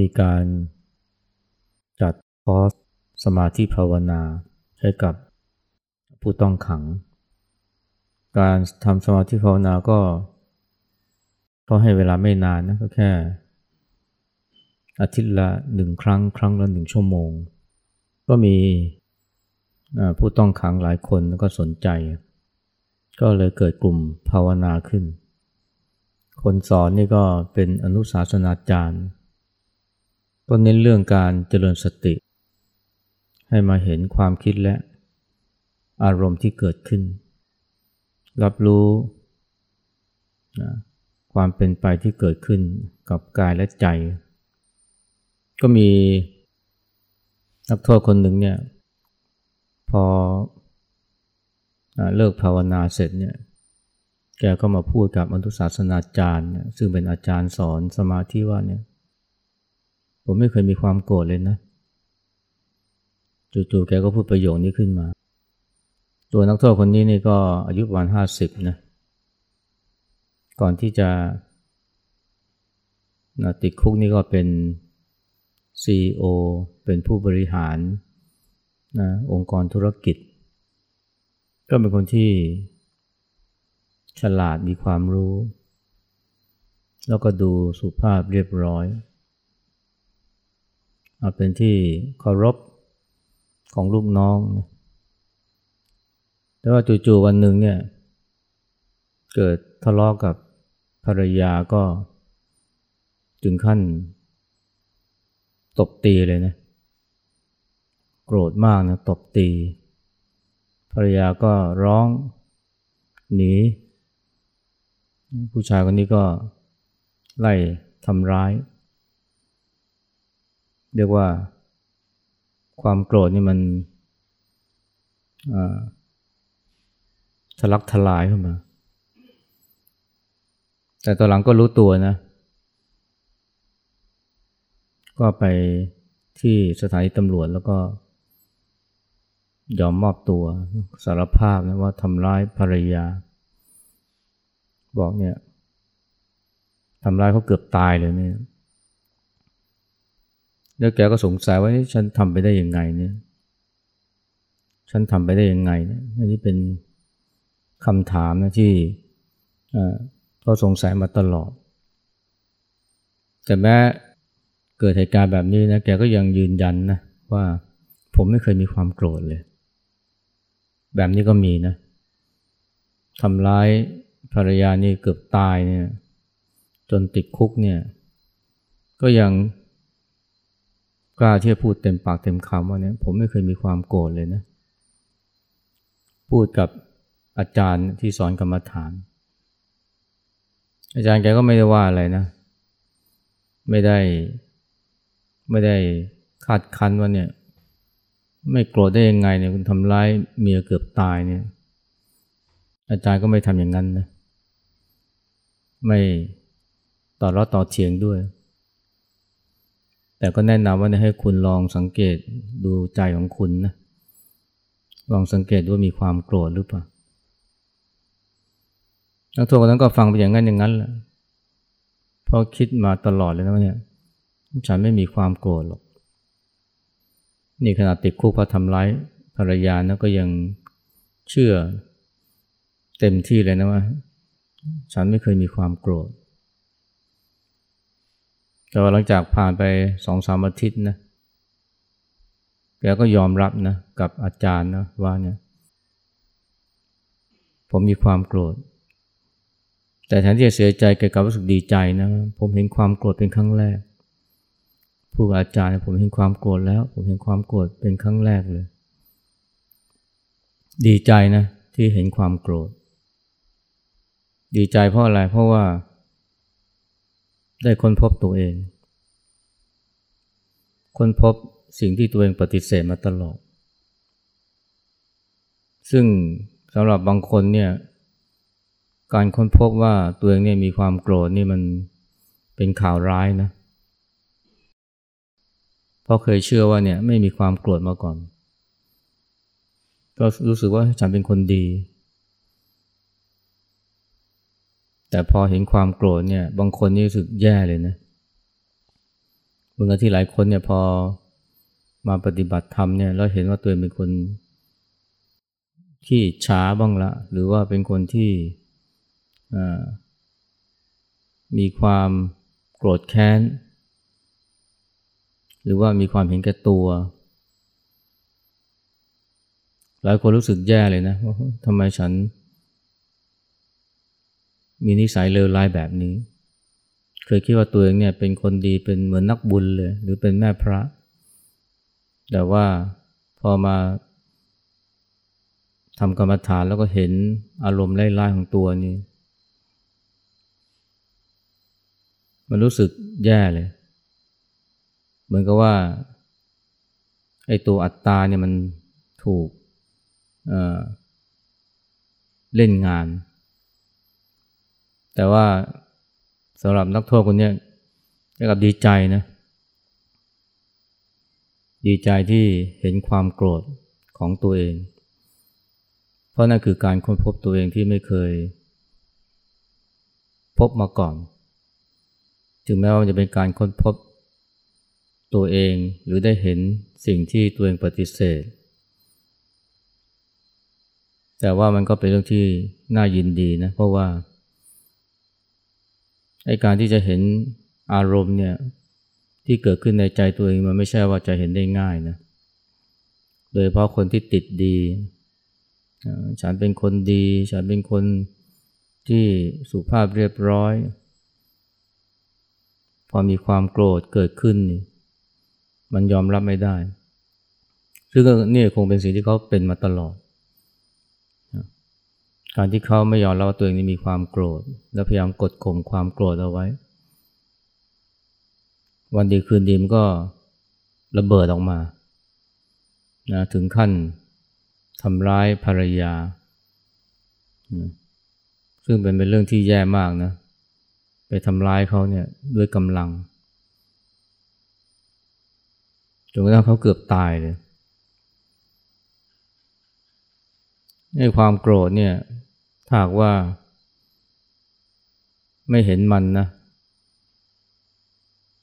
มีการจัดคอร์สสมาธิภาวนาให้กับผู้ต้องขัง การทำสมาธิภาวนาก็เขาให้เวลาไม่นานนะก็แค่ อาทิตย์ละหนึ่งครั้ง ครั้งละหนึ่งชั่วโมง ก็มีผู้ต้องขังหลายคนก็สนใจ ก็เลยเกิดกลุ่มภาวนาขึ้น คนสอนนี่ก็เป็นอนุสาสนาจารย์ ก็เน้นเรื่องการเจริญสติ ให้มาเห็นความคิดและอารมณ์ที่เกิดขึ้น รับรู้นะความเป็นไปที่เกิดขึ้นกับกายและใจ ก็มีนักโทษคนหนึ่งเนี่ยพอเลิกภาวนาเสร็จเนี่ยแกก็มาพูดกับอนุศาสนาจารย์ ซึ่งเป็นอาจารย์สอนสมาธิว่าเนี่ย ผมไม่เคยมีความโกรธเลยนะ จู่ๆแกก็พูดประโยคนี้ขึ้นมา ตัวนักโทษคนนี้นี่ก็อายุประมาณห้าสิบนะ ก่อนที่จะติดคุกนี่ก็เป็น CEO เป็นผู้บริหารนะองค์กรธุรกิจ ก็เป็นคนที่ฉลาดมีความรู้ แล้วก็ดูสุภาพเรียบร้อย เป็นที่เคารพของลูกน้องนะแต่ว่าจู่ๆวันหนึ่งเนี่ย เกิดทะเลาะกกับภรรยาก็ถึงขั้นตบตีเลยนะ โกรธมากนะตบตี ภรรยาก็ร้องหนี ผู้ชายคนนี้ก็ไล่ทำร้าย เรียกว่าความโกรธนี่มันทะลักทลายขึ้นมา แต่ตอนหลังก็รู้ตัวนะ ก็ไปที่สถานีตำรวจแล้วก็ ยอมมอบตัวสารภาพนะว่าทำร้ายภรรยา บอกเนี่ยทำร้ายเขาเกือบตายเลยเนี่ย แล้วแกก็สงสัยว่าฉันทำไปได้ยังไงเนี่ย ฉันทำไปได้ยังไงเนี่ยนี่เป็นคำถามนะที่เขาสงสัยมาตลอด แต่แม้เกิดเหตุการณ์แบบนี้นะแกก็ยังยืนยันนะว่าผมไม่เคยมีความโกรธเลย แบบนี้ก็มีนะทำร้ายภรรยานี่เกือบตายเนี่ย จนติดคุกเนี่ย ก็ยัง กล้าที่จะพูดเต็มปากเต็มคำว่าเนี่ยผมไม่เคยมีความโกรธเลยนะ พูดกับอาจารย์ที่สอนกรรมฐาน อาจารย์แกก็ไม่ได้ว่าอะไรนะ ไม่ได้ไม่ได้คาดคันว่าเนี่ย ไม่โกรธได้ยังไงเนี่ยคุณทำร้ายเมียเกือบตายเนี่ย อาจารย์ก็ไม่ทำอย่างนั้นนะ ไม่ต่อรอต่อเถียงด้วย แต่ก็แนะนำว่าให้คุณลองสังเกตดูใจของคุณนะ ลองสังเกตว่ามีความโกรธหรือเปล่านักโทษคนนั้นก็ฟังไปอย่างนั้นอย่างนั้นแหละเพราะคิดมาตลอดเลยนะว่าเนี่ยฉันไม่มีความโกรธหรอก นี่ขนาดติดคุกเพราะทำร้ายภรรยานะก็ยังเชื่อเต็มที่เลยนะว่า ฉันไม่เคยมีความโกรธ แต่ว่าหลังจากผ่านไปสองสามอาทิตย์นะแกก็ยอมรับนะกับอาจารย์นะว่าเนี่ยผมมีความโกรธ แต่แทนที่จะเสียใจแกกลับรู้สึกดีใจนะผมเห็นความโกรธเป็นครั้งแรก ผู้อาจารย์ผมเห็นความโกรธแล้ว ผมเห็นความโกรธเป็นครั้งแรกเลย ดีใจนะที่เห็นความโกรธ ดีใจเพราะอะไรเพราะว่า ได้ค้นพบตัวเอง ค้นพบสิ่งที่ตัวเองปฏิเสธมาตลอด ซึ่งสำหรับบางคนเนี่ย การค้นพบว่าตัวเองเนี่ยมีความโกรธนี่มันเป็นข่าวร้ายนะ เพราะเคยเชื่อว่าเนี่ยไม่มีความโกรธมาก่อน ก็รู้สึกว่าฉันเป็นคนดี แต่พอเห็นความโกรธเนี่ย บางคนนี่รู้สึกแย่เลยนะบางที่หลายคนเนี่ยพอมาปฏิบัติธรรมเนี่ยแล้วเห็นว่าตัวเองเป็นคนที่ช้าบ้างละ หรือว่าเป็นคนที่มีความโกรธแค้น หรือว่ามีความเห็นแก่ตัว หลายคนรู้สึกแย่เลยนะว่าทำไมฉัน มีนิสัยเลวร้ายแบบนี้ เคยคิดว่าตัวเองเนี่ยเป็นคนดีเป็นเหมือนนักบุญเลย หรือเป็นแม่พระ แต่ว่าพอมาทำกรรมฐานแล้วก็เห็นอารมณ์ไล่ๆของตัวนี้มันรู้สึกแย่เลย เหมือนกับว่าไอ้ตัวอัตตาเนี่ยมันถูกเเล่นงาน แต่ว่าสำหรับนักโทษคนนี้กับดีใจนะ ดีใจที่เห็นความโกรธของตัวเอง เพราะนั่นคือการค้นพบตัวเองที่ไม่เคย พบมาก่อน ถึงแม้ว่าจะเป็นการค้นพบตัวเองหรือได้เห็นสิ่งที่ตัวเองปฏิเสธ แต่ว่ามันก็เป็นเรื่องที่น่ายินดีนะ เพราะว่า ไอ้การที่จะเห็นอารมณ์เนี่ยที่เกิดขึ้นในใจตัวเองมันไม่ใช่ว่าจะเห็นได้ง่ายนะ โดยเพราะคนที่ติดดี ฉันเป็นคนดี ฉันเป็นคนที่สุภาพเรียบร้อย พอมีความโกรธเกิดขึ้น มันยอมรับไม่ได้ ซึ่งนี่คงเป็นสิ่งที่เขาเป็นมาตลอด การที่เขาไม่ยอมรับว่าตัวเองนี่มีความโกรธ และพยายามกดข่มความโกรธเอาไว้ วันดีคืนดีมันก็ระเบิดออกมานะถึงขั้นทำร้ายภรรยา ซึ่งเป็นเป็นเรื่องที่แย่มากนะ ไปทำร้ายเขาเนี่ยด้วยกำลังจนกระทั่งเขาเกือบตายเลย ในความโกรธเนี่ยถ้าหากว่า ไม่เห็นมันนะ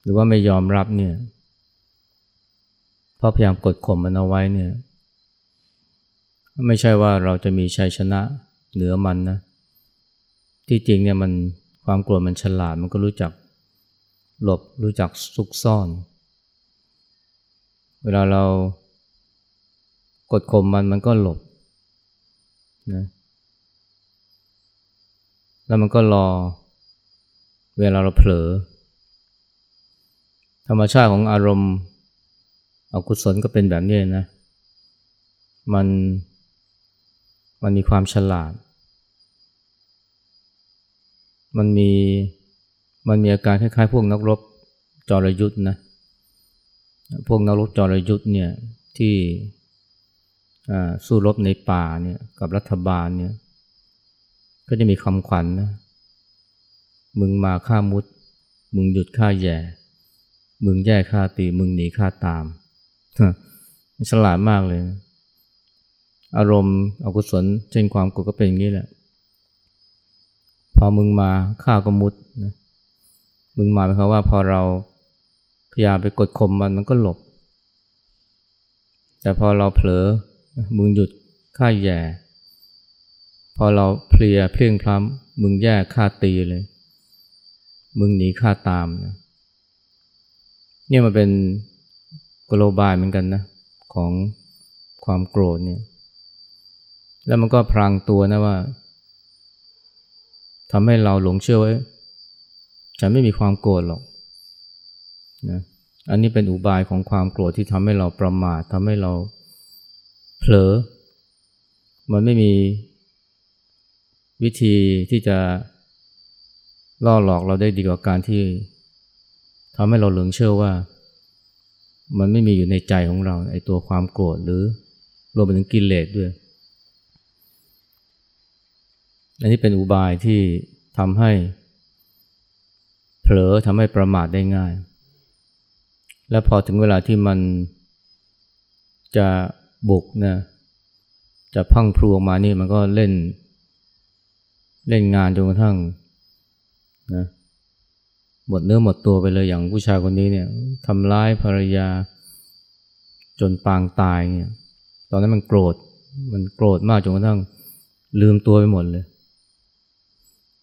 หรือว่าไม่ยอมรับเนี่ยเพราะพยายามกดข่มมันเอาไว้เนี่ย ไม่ใช่ว่าเราจะมีชัยชนะเหนือมันนะ ที่จริงเนี่ยมันความโกรธมันฉลาดมันก็รู้จักหลบรู้จักซุกซ่อน เวลาเรากดข่มมันมันก็หลบ นะแล้วมันก็รอ เวลาเราเผลอ ธรรมชาติของอารมณ์อกุศลก็เป็นแบบนี้นะ มันมันมีความฉลาด มันมีมันมีอาการคล้ายๆ พวกนักรบจรยุทธ์นะ พวกนักรบจรยุทธ์เนี่ยที่ สู้รบในป่าเนี่ยกับรัฐบาลเนี่ยก็จะมีคำขวัญนนะมึงมาฆ่ามุด มึงหยุดฆ่าแย่ มึงแย่ฆ่าตี มึงหนีฆ่าตามฉลาดมากเลย อารมณ์อกุศลเช่นความโกรธก็เป็นอย่างนี้แหละ พอมึงมาข้าก็มุดนะมึงมาหมายความว่าพอเราพยายามไปกดข่มมันมันก็หลบ แต่พอเราเผลอ มึงหยุดข้าแย่ พอเราเพลียเพลียงพล้ำมึงแย่ข้าตีเลย มึงหนีข้าตามนะเนี่ยมันเป็นกโลบายเหมือนกันนะของความโกรธเนี่ย แล้วมันก็พรางตัวนะว่าทำให้เราหลงเชื่อว่าฉันไม่มีความโกรธหรอกนะอันนี้เป็นอุบายของความโกรธที่ทำให้เราประมาททำให้เรา เผลอ มันไม่มีวิธีที่จะล่อหลอกเราได้ดีกว่าการที่ทำให้เราหลงเชื่อว่า มันไม่มีอยู่ในใจของเราไอ้ตัวความโกรธหรือรวมไปถึงกิเลสด้วย อันนี้เป็นอุบายที่ทำให้ เผลอทำให้ประมาทได้ง่าย และพอถึงเวลาที่มันจะ บุกนะจะพังพลูออกมานี่มันก็เล่น เล่นงานจนกระทั่งนะหมดเนื้อหมดตัวไปเลยอย่างผู้ชายคนนี้เนี่ยทำร้ายภรรยาจนปางตายเนี่ยตอนนั้นมันโกรธมันโกรธมากจนกระทั่งลืมตัวไปหมดเลย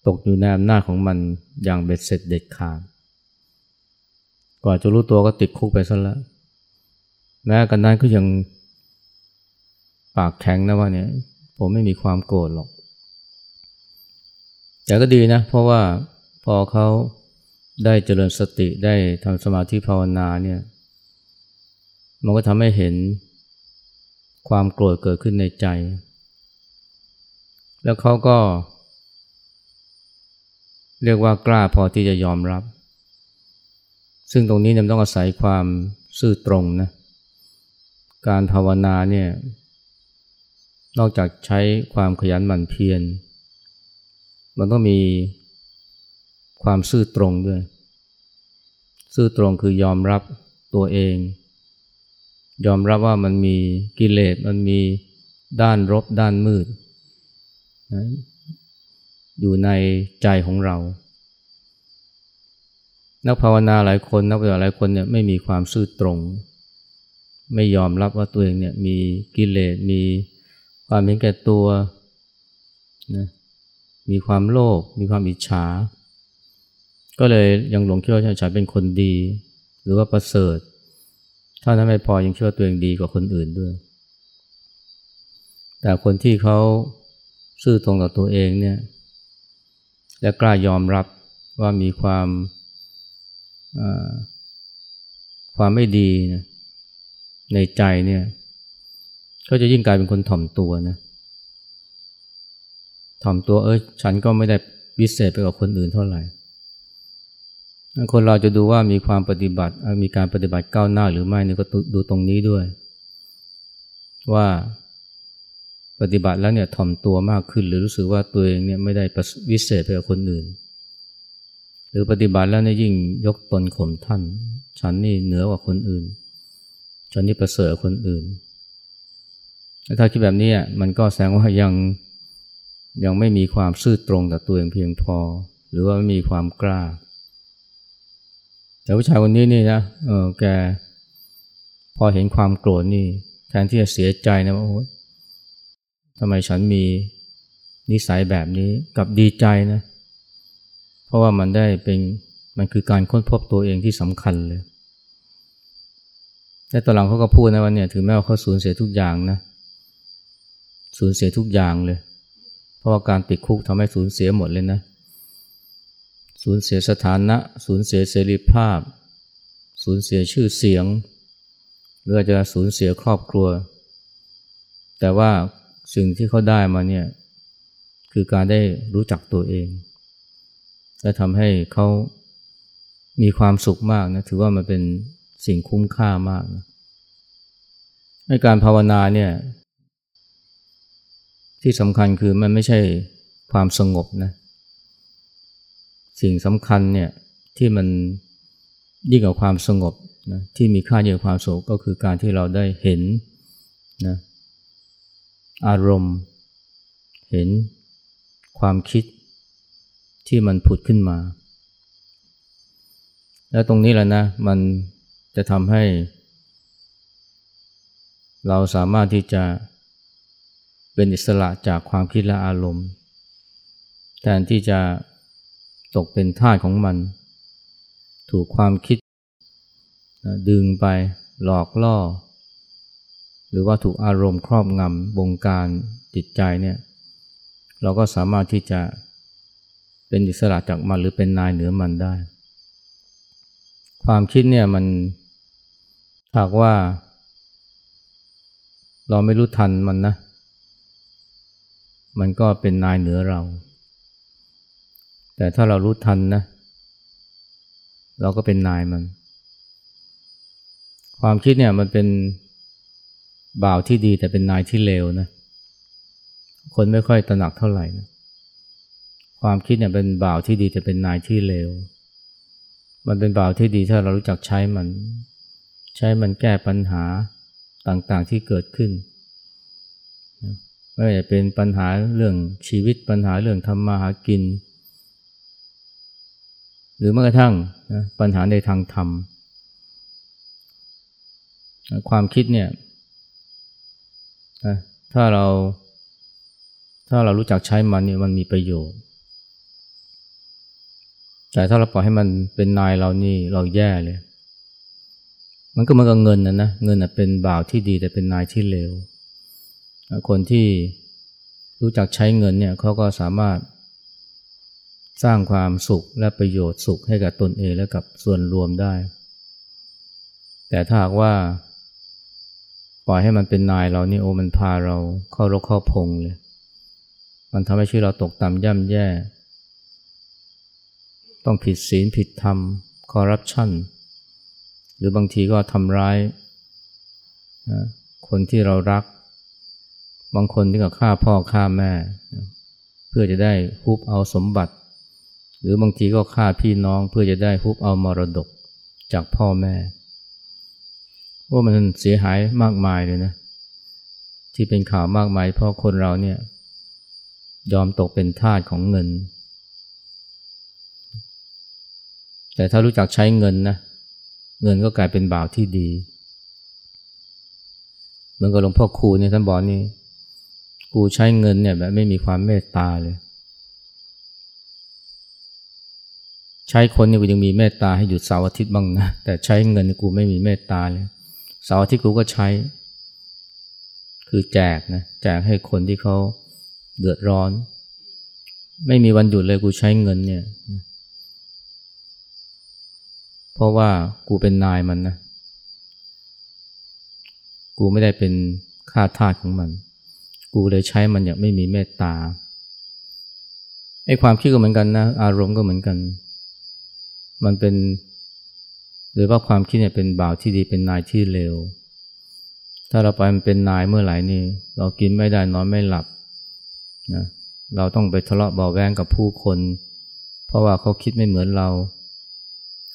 ตกอยู่ในอำนาจของมันอย่างเบ็ดเสร็จเด็ดขาดกว่าจะรู้ตัวก็ติดคุกไปซะแล้วแม้กันนั้นก็ยัง ปากแข็งนะว่าเนี่ย ผมไม่มีความโกรธหรอก แต่ก็ดีนะ เพราะว่าพอเขาได้เจริญสติได้ทำสมาธิภาวนาเนี่ย มันก็ทำให้เห็นความโกรธเกิดขึ้นในใจ แล้วเขาก็ เรียกว่ากล้าพอที่จะยอมรับ ซึ่งตรงนี้เนี่ยต้องอาศัยความซื่อตรงนะ การภาวนาเนี่ย นอกจากใช้ความขยันหมั่นเพียร มันต้องมีความซื่อตรงด้วย ซื่อตรงคือยอมรับตัวเอง ยอมรับว่ามันมีกิเลส มันมีด้านรบด้านมืดนะอยู่ในใจของเรา นักภาวนาหลายคนนักปฏิบัติหลายคนเนี่ยไม่มีความซื่อตรง ไม่ยอมรับว่าตัวเองเนี่ยมีกิเลส มี ความเห็นแก่ตัวนะมีความโลภมีความอิจฉา ก็เลยยังหลงคิดว่าฉันเป็นคนดี หรือว่าประเสริฐถ้านั้นไม่พอยังคิดว่าตัวเองดีกว่าคนอื่นด้วย แต่คนที่เขาซื่อตรงกับตัวเองเนี่ยและกล้ายอมรับว่ามีความความไม่ดีนะในใจเนี่ย ก็จะยิ่งกลายเป็นคนถ่อมตัวนะถ่อมตัวเออฉันก็ไม่ได้วิเศษไปกว่าคนอื่นเท่าไหร่คนเราจะดูว่ามีความปฏิบัติมีการปฏิบัติก้าวหน้าหรือไม่นี่ก็ดูตรงนี้ด้วย ว่าปฏิบัติแล้วเนี่ยถ่อมตัวมากขึ้น หรือรู้สึกว่าตัวเองเนี่ยไม่ได้วิเศษไปกว่าคนอื่น หรือปฏิบัติแล้วเนี่ยยิ่งยกตนข่มท่าน ฉันนี่เหนือกว่าคนอื่น ฉันนี่ประเสริฐคนอื่น ถ้าคิดแบบนี้มันก็แสดงว่ายังยังไม่มีความซื่อตรงต่อตัวเองเพียงพอ หรือว่าไม่มีความกล้า แต่ผู้ชายคนนี้นี่นะเออแกพอเห็นความโกรธนี่แทนที่จะเสียใจนะว่าโอ้ทำไมฉันมีนิสัยแบบนี้กับดีใจนะ เพราะว่ามันได้เป็นมันคือการค้นพบตัวเองที่สำคัญเลยและตอนหลังเขาก็พูดนะว่าเนี่ยถึงแม้ว่าเขาสูญเสียทุกอย่างนะ สูญเสียทุกอย่างเลย เพราะว่าการติดคุกทำให้สูญเสียหมดเลยนะ สูญเสียสถานะ สูญเสียเสรีภาพ สูญเสียชื่อเสียง หรืออาจจะสูญเสียครอบครัว แต่ว่าสิ่งที่เขาได้มาเนี่ยคือการได้รู้จักตัวเอง และทำให้เขามีความสุขมากนะถือว่ามันเป็นสิ่งคุ้มค่ามากนะในการภาวนาเนี่ย ที่สำคัญคือมันไม่ใช่ความสงบนะสิ่งสำคัญเนี่ยที่มันยิ่งกว่าความสงบนะที่มีค่ายิ่งความสงบก็คือการที่เราได้เห็นนะอารมณ์ เห็นความคิดที่มันผุดขึ้นมา แล้วตรงนี้แหละนะ มันจะทำให้ เราสามารถที่จะ เป็นอิสระจากความคิดและอารมณ์ แทนที่จะตกเป็นทาสของมัน ถูกความคิด ดึงไปหลอกล่อ หรือว่าถูกอารมณ์ครอบงำบงการจิตใจเนี่ยเราก็สามารถที่จะเป็นอิสระจากมันหรือเป็นนายเหนือมันได้ ความคิดเนี่ยมันหากว่า เราไม่รู้ทันมันนะ มันก็เป็นนายเหนือเรา แต่ถ้าเรารู้ทันนะ เราก็เป็นนายมัน ความคิดเนี่ยมันเป็นบ่าวที่ดีแต่เป็นนายที่เลวนะ คนไม่ค่อยตระหนักเท่าไหร่นะความคิดเนี่ยเป็นบ่าวที่ดีแต่เป็นนายที่เลว มันเป็นบ่าวที่ดีถ้าเรารู้จักใช้มัน ใช้มันแก้ปัญหาต่างๆที่เกิดขึ้น ไม่ว่าจะเป็นปัญหาเรื่องชีวิตปัญหาเรื่องทำมาหากิน หรือแม้กระทั่งนะปัญหาในทางธรรม ความคิดเนี่ยถ้าเรา ถ้าเรารู้จักใช้มันเนี่ยมันมีประโยชน์ แต่ถ้าเราปล่อยให้มันเป็นนายเรานี่เราแย่เลย มันก็เหมือนกับเงินนะนะเงินเป็นบ่าวที่ดีแต่เป็นนายที่เลว คนที่รู้จักใช้เงินเนี่ยเขาก็สามารถสร้างความสุขและประโยชน์สุขให้กับตนเองและกับส่วนรวมได้ แต่ถ้าหากว่า ปล่อยให้มันเป็นนายเรานี่โอ้มันพาเราเข้ารกเข้าพงเลย มันทำให้ชีวิตเราตกต่ำย่ำแย่ ต้องผิดศีลผิดธรรมคอร์รัปชันหรือบางทีก็ทำร้ายคนที่เรารัก บางคนที่ก็ฆ่าพ่อฆ่าแม่ เพื่อจะได้ฮุบเอาสมบัติ หรือบางทีก็ฆ่าพี่น้องเพื่อจะได้ฮุบเอามรดกจากพ่อแม่ว่ามันเสียหายมากมายเลยนะ ที่เป็นข่าวมากมายเพราะคนเราเนี่ย ยอมตกเป็นทาสของเงิน แต่ถ้ารู้จักใช้เงินนะ เงินก็กลายเป็นบ่าวที่ดี เหมือนกับหลวงพ่อครูเนี่ยท่านบอกนี่ กูใช้เงินเนี่ยแบบไม่มีความเมตตาเลย ใช้คนนี่กูยังมีเมตตาให้หยุดเสาร์อาทิตย์บ้างนะ แต่ใช้เงินกูไม่มีเมตตาเลยเสาร์อาทิตย์กูก็ใช้ คือแจกนะแจกให้คนที่เขาเดือดร้อน ไม่มีวันหยุดเลยกูใช้เงินเนี่ย เพราะว่ากูเป็นนายมันนะ กูไม่ได้เป็นข้าทาสของมัน กูเลยใช้มันอย่างไม่มีเมตตาไอ้ความคิดก็เหมือนกันนะ อารมณ์ก็เหมือนกัน มันเป็น หรือว่าความคิดเนี่ยเป็นบ่าวที่ดีเป็นนายที่เลวถ้าเราไปมันเป็นนายเมื่อไหร่นี่ เรากินไม่ได้นอนไม่หลับนะเราต้องไปทะเลาะเบาแวงกับผู้คน เพราะว่าเขาคิดไม่เหมือนเรา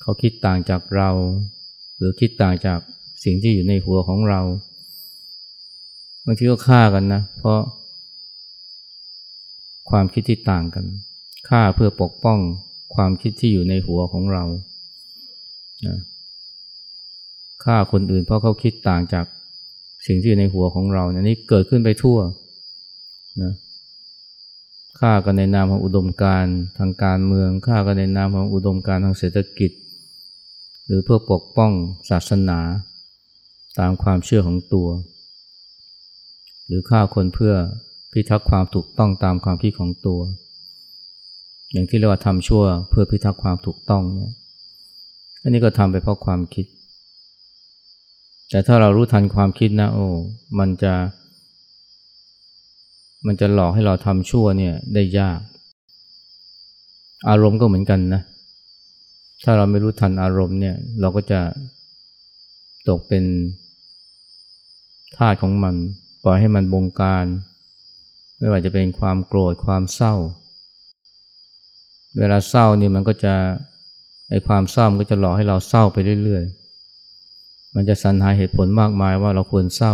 เขาคิดต่างจากเรา หรือคิดต่างจากสิ่งที่อยู่ในหัวของเรา บางทีก็ฆ่ากันนะ เพราะ ความคิดที่ต่างกันฆ่าเพื่อปกป้องความคิดที่อยู่ในหัวของเรานะฆ่าคนอื่นเพราะเขาคิดต่างจากสิ่งที่อยู่ในหัวของเราเนี่ยนี่เกิดขึ้นไปทั่วนะฆ่ากันในนามของอุดมการทางการเมืองฆ่ากันในนามของอุดมการทางเศรษฐกิจ หรือเพื่อปกป้องศาสนา ตามความเชื่อของตัว รือฆ่าคนเพื่อพิทักษ์ความถูกต้องตามความคิดของตัว อย่างที่เรียกว่าทำชั่วเพื่อพิทักษ์ความถูกต้องเนี่ยอันนี้ก็ทำไปเพราะความคิด แต่ถ้าเรารู้ทันความคิดนะโอ้มันจะ มันจะหลอกให้เราทำชั่วเนี่ยได้ยาก อารมณ์ก็เหมือนกันนะ ถ้าเราไม่รู้ทันอารมณ์เนี่ยเราก็จะตกเป็นทาสของมัน ปล่อยให้มันบงการ ไม่ว่าจะเป็นความโกรธความเศร้า เวลาเศร้านี่มันก็จะไอความเศร้ามันก็จะหลอกให้เราเศร้าไปเรื่อยๆ มันจะสรรหาเหตุผลมากมายว่าเราควรเศร้า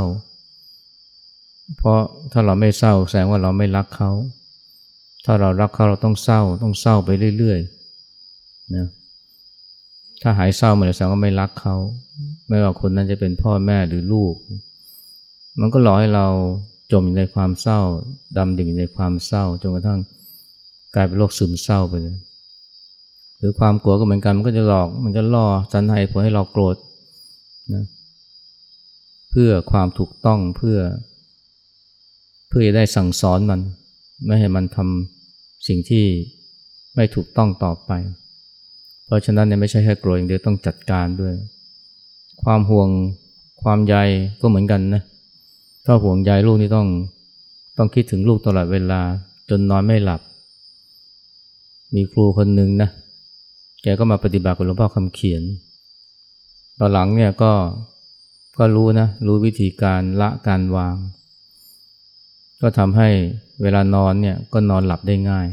เพราะถ้าเราไม่เศร้าแสดงว่าเราไม่รักเขา ถ้าเรารักเขาเราต้องเศร้าต้องเศร้าไปเรื่อยๆ นะถ้าหายเศร้าเมื่อไหร่แสดงว่าไม่รักเขา ไม่ว่าคนนั้นจะเป็นพ่อแม่หรือลูก มันก็หลอกให้เราจมอยู่ในความเศร้าดำดิ่งในความเศร้าจนกระทั่งกลายเป็นโรคซึมเศร้าไปเลย หรือความกลัวก็เหมือนกันมันก็จะหลอก มันจะล่อสันให้ผลให้เราโกรธนะเพื่อความถูกต้องเพื่อ เพื่อจะได้สั่งสอนมัน ไม่ให้มันทำสิ่งที่ไม่ถูกต้องต่อไป เพราะฉะนั้นเนี่ยไม่ใช่แค่โกรธอย่างเดียวต้องจัดการด้วย ความห่วงความใยก็เหมือนกันนะ ถ้าห่วงใยลูกนี่ต้องต้องคิดถึงลูกตลอดเวลาจนนอนไม่หลับ มีครูคนหนึ่งนะแกก็มาปฏิบัติกับหลวงพ่อคำเขียน ตอนหลังเนี่ยก็ก็รู้นะ รู้วิธีการละการวาง ก็ทำให้เวลานอนเนี่ยก็นอนหลับได้ง่าย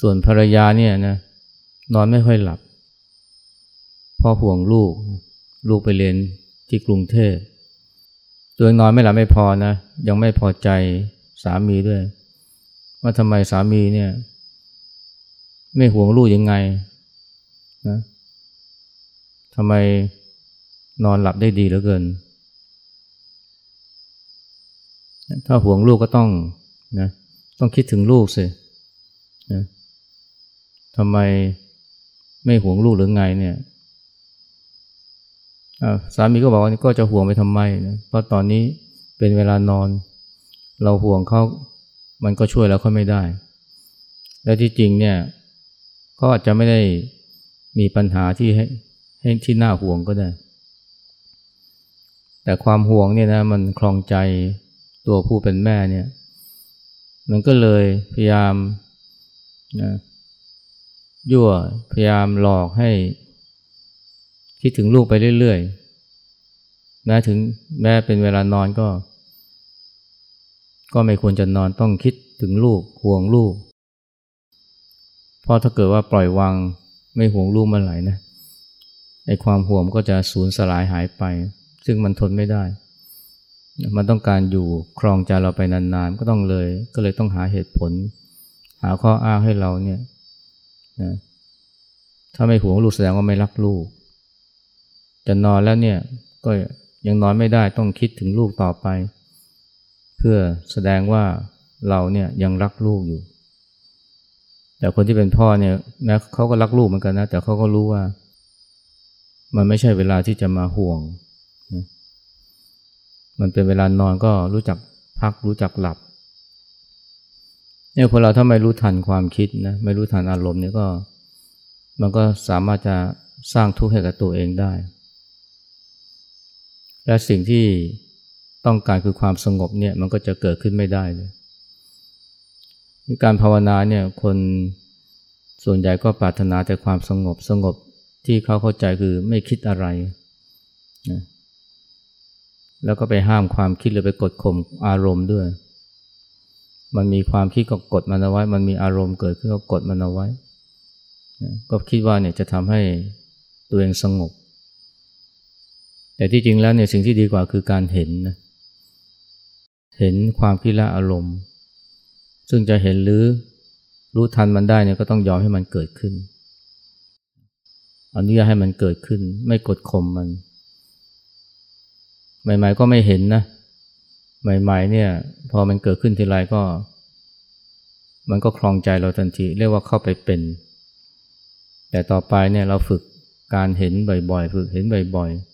ส่วนภรรยาเนี่ยนะนอนไม่ค่อยหลับพ่อห่วงลูก ลูกไปเรียนที่กรุงเทพ ตัวเองนอนไม่หลับไม่พอนะ ยังไม่พอใจสามีด้วย ว่าทำไมสามีเนี่ย ไม่ห่วงลูกยังไงนะทำไมนอนหลับได้ดีเหลือเกิน ถ้าห่วงลูกก็ต้องนะต้องคิดถึงลูกสินะทำไมไม่ห่วงลูกหรือไงเนี่ย สามีก็บอกว่าก็จะห่วงไปทำไมนะเพราะตอนนี้เป็นเวลานอน เราห่วงเขามันก็ช่วยแล้วเขาไม่ได้ และที่จริงเนี่ยเขาอาจจะไม่ได้มีปัญหาที่ให้ให้ที่น่าห่วงก็ได้ แต่ความห่วงเนี่ยนะมันคลองใจตัวผู้เป็นแม่เนี่ย มันก็เลยพยายามนะยั่วพยายามหลอกให้ คิดถึงลูกไปเรื่อยๆ แม้ถึงแม้เป็นเวลานอนก็ ก็ไม่ควรจะนอนต้องคิดถึงลูกห่วงลูก เพราะถ้าเกิดว่าปล่อยวางไม่ห่วงลูกเมื่อไหร่นะไอ้ความห่วงก็จะสูญสลายหายไป ซึ่งมันทนไม่ได้ มันต้องการอยู่ครองใจเราไปนานๆ ก็ต้องเลย ก็เลยต้องหาเหตุผล หาข้ออ้างให้เราเนี่ยนะถ้าไม่ห่วงลูกแสดงว่าไม่รักลูก จะนอนแล้วเนี่ยก็ยังนอนไม่ได้ต้องคิดถึงลูกต่อไป เพื่อแสดงว่าเราเนี่ยยังรักลูกอยู่ แต่คนที่เป็นพ่อเนี่ยแม้เขาก็รักลูกเหมือนกันนะ แต่เขาก็รู้ว่า มันไม่ใช่เวลาที่จะมาห่วงนะมันเป็นเวลานอนก็รู้จักพักรู้จักหลับเนี่ยคนเราถ้าไม่รู้ทันความคิดนะไม่รู้ทันอารมณ์เนี่ยก็ มันก็สามารถจะสร้างทุกข์ให้กับตัวเองได้ และสิ่งที่ต้องการคือความสงบเนี่ยมันก็จะเกิดขึ้นไม่ได้เลยการภาวนาเนี่ยคนส่วนใหญ่ก็ปรารถนาแต่ความสงบสงบที่เขาเข้าใจคือไม่คิดอะไรนะแล้วก็ไปห้ามความคิดหรือไปกดข่มอารมณ์ด้วย มันมีความคิดก็กดมันเอาไว้ มันมีอารมณ์เกิดขึ้นก็กดมันเอาไว้นะก็คิดว่าเนี่ยจะทำให้ตัวเองสงบ แต่ที่จริงแล้วเนี่ยสิ่งที่ดีกว่าคือการเห็นนะเห็นความคิดและอารมณ์ ซึ่งจะเห็นหรือรู้ทันมันได้เนี่ยก็ต้องยอมให้มันเกิดขึ้นอนุญาตให้มันเกิดขึ้น ไม่กดข่มมัน ใหม่ ๆ ก็ไม่เห็นนะ ใหม่ ๆ เนี่ย พอมันเกิดขึ้นทีไรก็ มันก็คลองใจเราทันทีเรียกว่าเข้าไปเป็น แต่ต่อไปเนี่ยเราฝึกการเห็นบ่อยๆ ฝึกเห็นบ่อย ๆ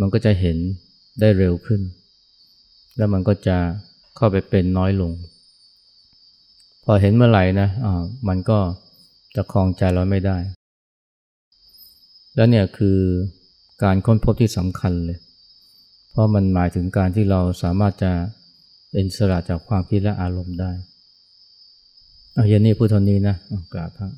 มันก็จะเห็นได้เร็วขึ้น แล้วมันก็จะเข้าไปเป็นน้อยลง พอเห็นเมื่อไหร่นะอ่ามันก็จะคลองใจเราไม่ได้ แล้วเนี่ยคือการค้นพบที่สำคัญเลย เพราะมันหมายถึงการที่เราสามารถจะเป็นสละจากความคิดและอารมณ์ได้เอาเย็นนี้พูดเท่านี้นะกราบพระ